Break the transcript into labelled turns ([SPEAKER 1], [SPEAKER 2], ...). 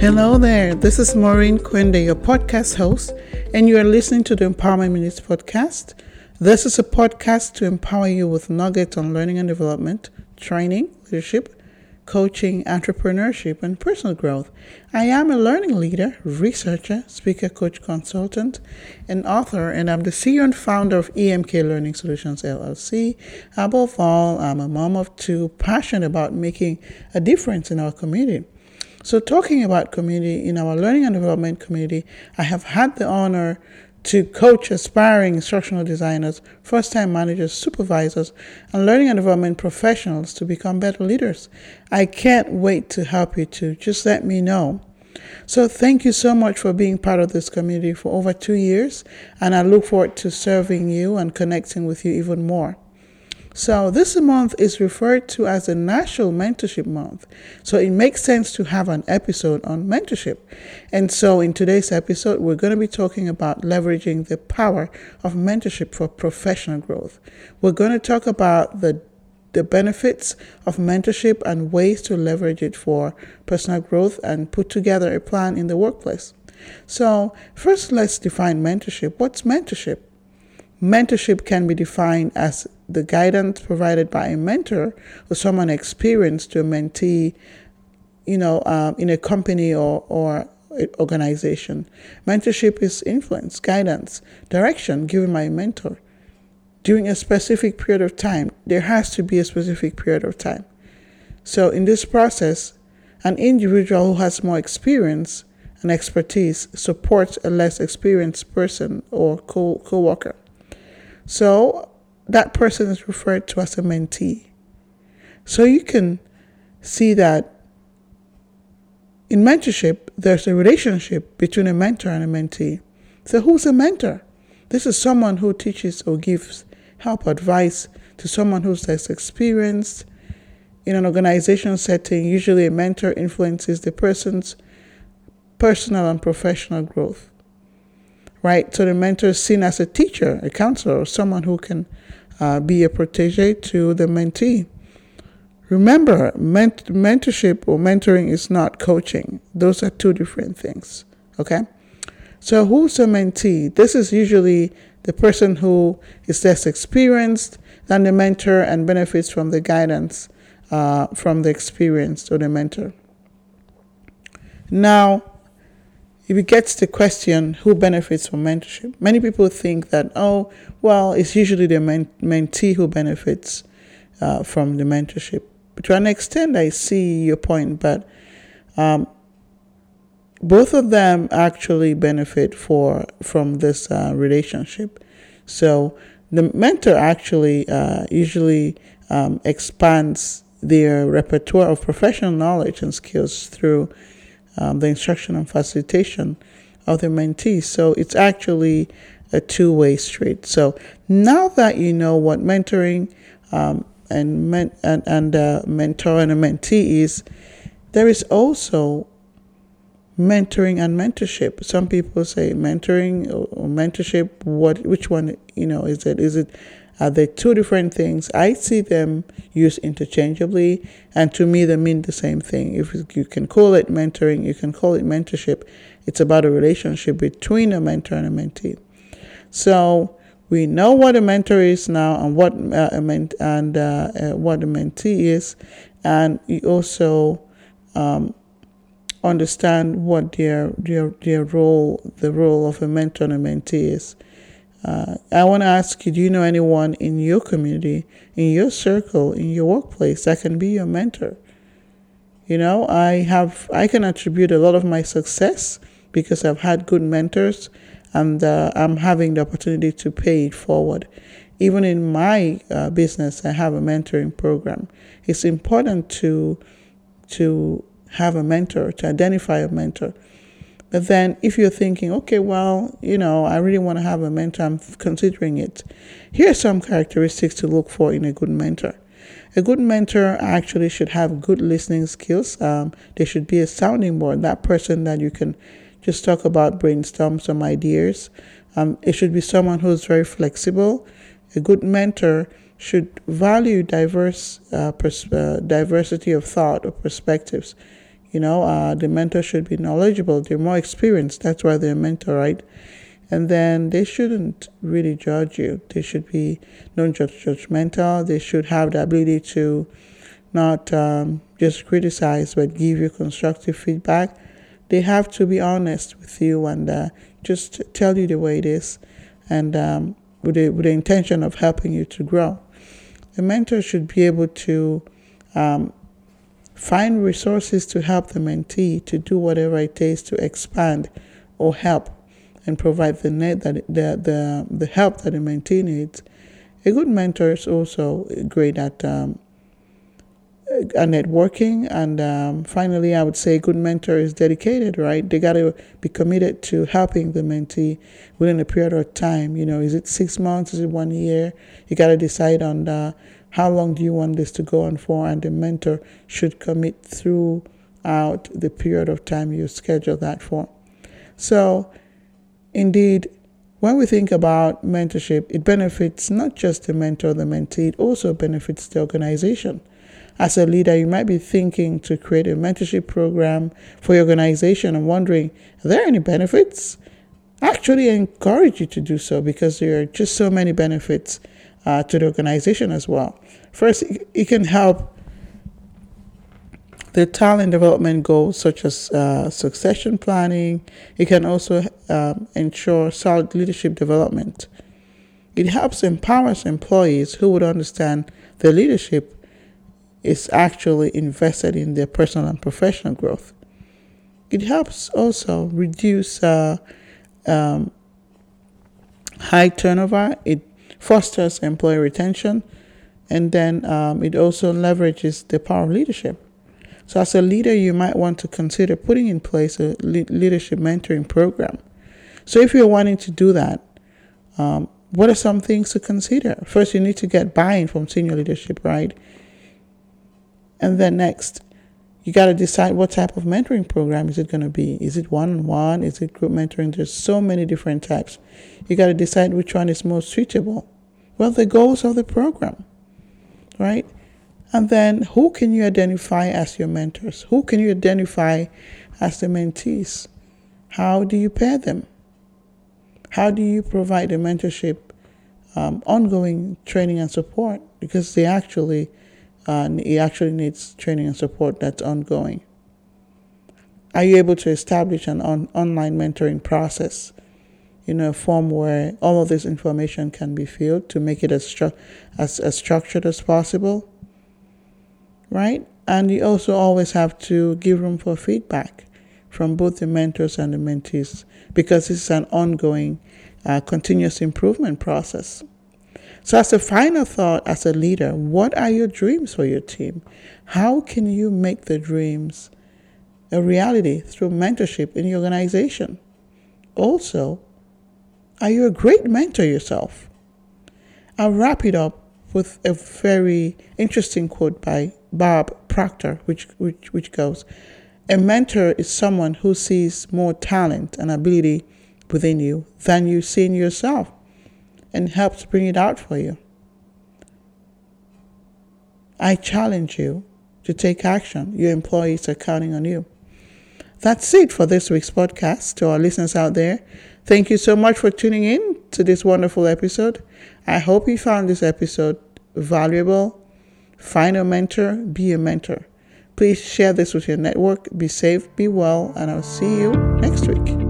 [SPEAKER 1] Hello there, this is Maureen Quinde, your podcast host, and you are listening to the Empowerment Minutes podcast. This is a podcast to empower you with nuggets on learning and development, training, leadership, coaching, entrepreneurship, and personal growth. I am a learning leader, researcher, speaker, coach, consultant, and author, and I'm the CEO and founder of EMK Learning Solutions LLC. Above all, I'm a mom of two, passionate about making a difference in our community. So, talking about community in our learning and development community, I have had the honor to coach aspiring instructional designers, first time managers, supervisors, and learning and development professionals to become better leaders. I can't wait to help you too. Just let me know. So, thank you so much for being part of this community for over two years, and I look forward to serving you and connecting with you even more. So, this month is referred to as a National Mentorship Month. So, it makes sense to have an episode on mentorship. And so, in today's episode, we're going to be talking about leveraging the power of mentorship for professional growth. We're going to talk about the the benefits of mentorship and ways to leverage it for personal growth and put together a plan in the workplace. So, first, let's define mentorship. What's mentorship? Mentorship can be defined as the guidance provided by a mentor or someone experienced to a mentee, you know, um, in a company or, or organization. Mentorship is influence, guidance, direction given by a mentor. During a specific period of time, there has to be a specific period of time. So, in this process, an individual who has more experience and expertise supports a less experienced person or co worker. So, that person is referred to as a mentee. So you can see that in mentorship, there's a relationship between a mentor and a mentee. So, who's a mentor? This is someone who teaches or gives help, advice to someone who's less experienced. In an organization setting, usually a mentor influences the person's personal and professional growth. Right? So, the mentor is seen as a teacher, a counselor, or someone who can uh, be a protege to the mentee. Remember, ment- mentorship or mentoring is not coaching. Those are two different things. Okay? So, who's a mentee? This is usually the person who is less experienced than the mentor and benefits from the guidance uh, from the experience or the mentor. Now, if it gets the question who benefits from mentorship, many people think that, oh, well, it's usually the men- mentee who benefits uh, from the mentorship. But to an extent, I see your point, but um, both of them actually benefit for from this uh, relationship. So the mentor actually uh, usually um, expands their repertoire of professional knowledge and skills through um, the instruction and facilitation of the mentees. So it's actually a two way street. So now that you know what mentoring um, and, men- and, and uh, mentor and a mentee is, there is also mentoring and mentorship. Some people say mentoring or, or mentorship. What? Which one? You know, is it? Is it are they two different things? I see them used interchangeably, and to me, they mean the same thing. If you can call it mentoring, you can call it mentorship. It's about a relationship between a mentor and a mentee. So we know what a mentor is now, and what uh, a ment- and uh, uh, what a mentee is, and you also um, understand what their their their role, the role of a mentor and a mentee is. Uh, I want to ask you do you know anyone in your community, in your circle, in your workplace that can be your mentor? You know, I have, I can attribute a lot of my success because I've had good mentors and uh, I'm having the opportunity to pay it forward. Even in my uh, business, I have a mentoring program. It's important to, to have a mentor, to identify a mentor but then, if you're thinking, okay, well, you know, I really want to have a mentor, I'm considering it. Here are some characteristics to look for in a good mentor. A good mentor actually should have good listening skills. Um, there should be a sounding board, that person that you can just talk about, brainstorm some ideas. Um, it should be someone who's very flexible. A good mentor should value diverse uh, pers- uh, diversity of thought or perspectives You know, uh, the mentor should be knowledgeable. They're more experienced. That's why they're a mentor, right? And then they shouldn't really judge you. They should be non judgmental. They should have the ability to not um, just criticize, but give you constructive feedback. They have to be honest with you and uh, just tell you the way it is, and um, with the, with the intention of helping you to grow. The mentor should be able to um, find resources to help the mentee to do whatever it takes to expand or help and provide the net that the the, the help that the mentee needs. A good mentor is also great at um, uh, networking. And um, finally, I would say a good mentor is dedicated, right? They got to be committed to helping the mentee within a period of time. You know, is it six months? Is it one year? You got to decide on the, how long do you want this to go on for, and the mentor should commit throughout the period of time you schedule that for. So, indeed, when we think about mentorship, it benefits not just the mentor, the mentee, it also benefits the organization as a leader, you might be thinking to create a mentorship program for your organization and wondering, are there any benefits? Actually, I encourage you to do so because there are just so many benefits uh, to the organization as well. First, it can help the talent development goals such as uh, succession planning. It can also um, ensure solid leadership development. It helps empowers employees who would understand their leadership is actually invested in their personal and professional growth. It helps also reduce uh, um, high turnover. It fosters employee retention, and then um, it also leverages the power of leadership. So, as a leader, you might want to consider putting in place a leadership mentoring program. So, if you're wanting to do that, um, what are some things to consider? First, you need to get buy in from senior leadership, right? And then next, you got to decide what type of mentoring program is it going to be. Is it one on one? Is it group mentoring? There's so many different types. You got to decide which one is most suitable. Well, the goals of the program, right? And then who can you identify as your mentors? Who can you identify as the mentees? How do you pair them? How do you provide the mentorship, um, ongoing training and support? Because they actually and he actually needs training and support that's ongoing. Are you able to establish an on- online mentoring process? You know, a form where all of this information can be filled to make it as, stru- as, as structured as possible, right? And you also always have to give room for feedback from both the mentors and the mentees because this is an ongoing, uh, continuous improvement process. So, as a final thought, as a leader, what are your dreams for your team? How can you make the dreams a reality through mentorship in your organization? Also, are you a great mentor yourself? I'll wrap it up with a very interesting quote by Bob Proctor, which, which, which goes A mentor is someone who sees more talent and ability within you than you see in yourself and helps bring it out for you. I challenge you to take action. Your employees are counting on you. That's it for this week's podcast. To our listeners out there, thank you so much for tuning in to this wonderful episode. I hope you found this episode valuable. Find a mentor, be a mentor. Please share this with your network. Be safe, be well, and I'll see you next week.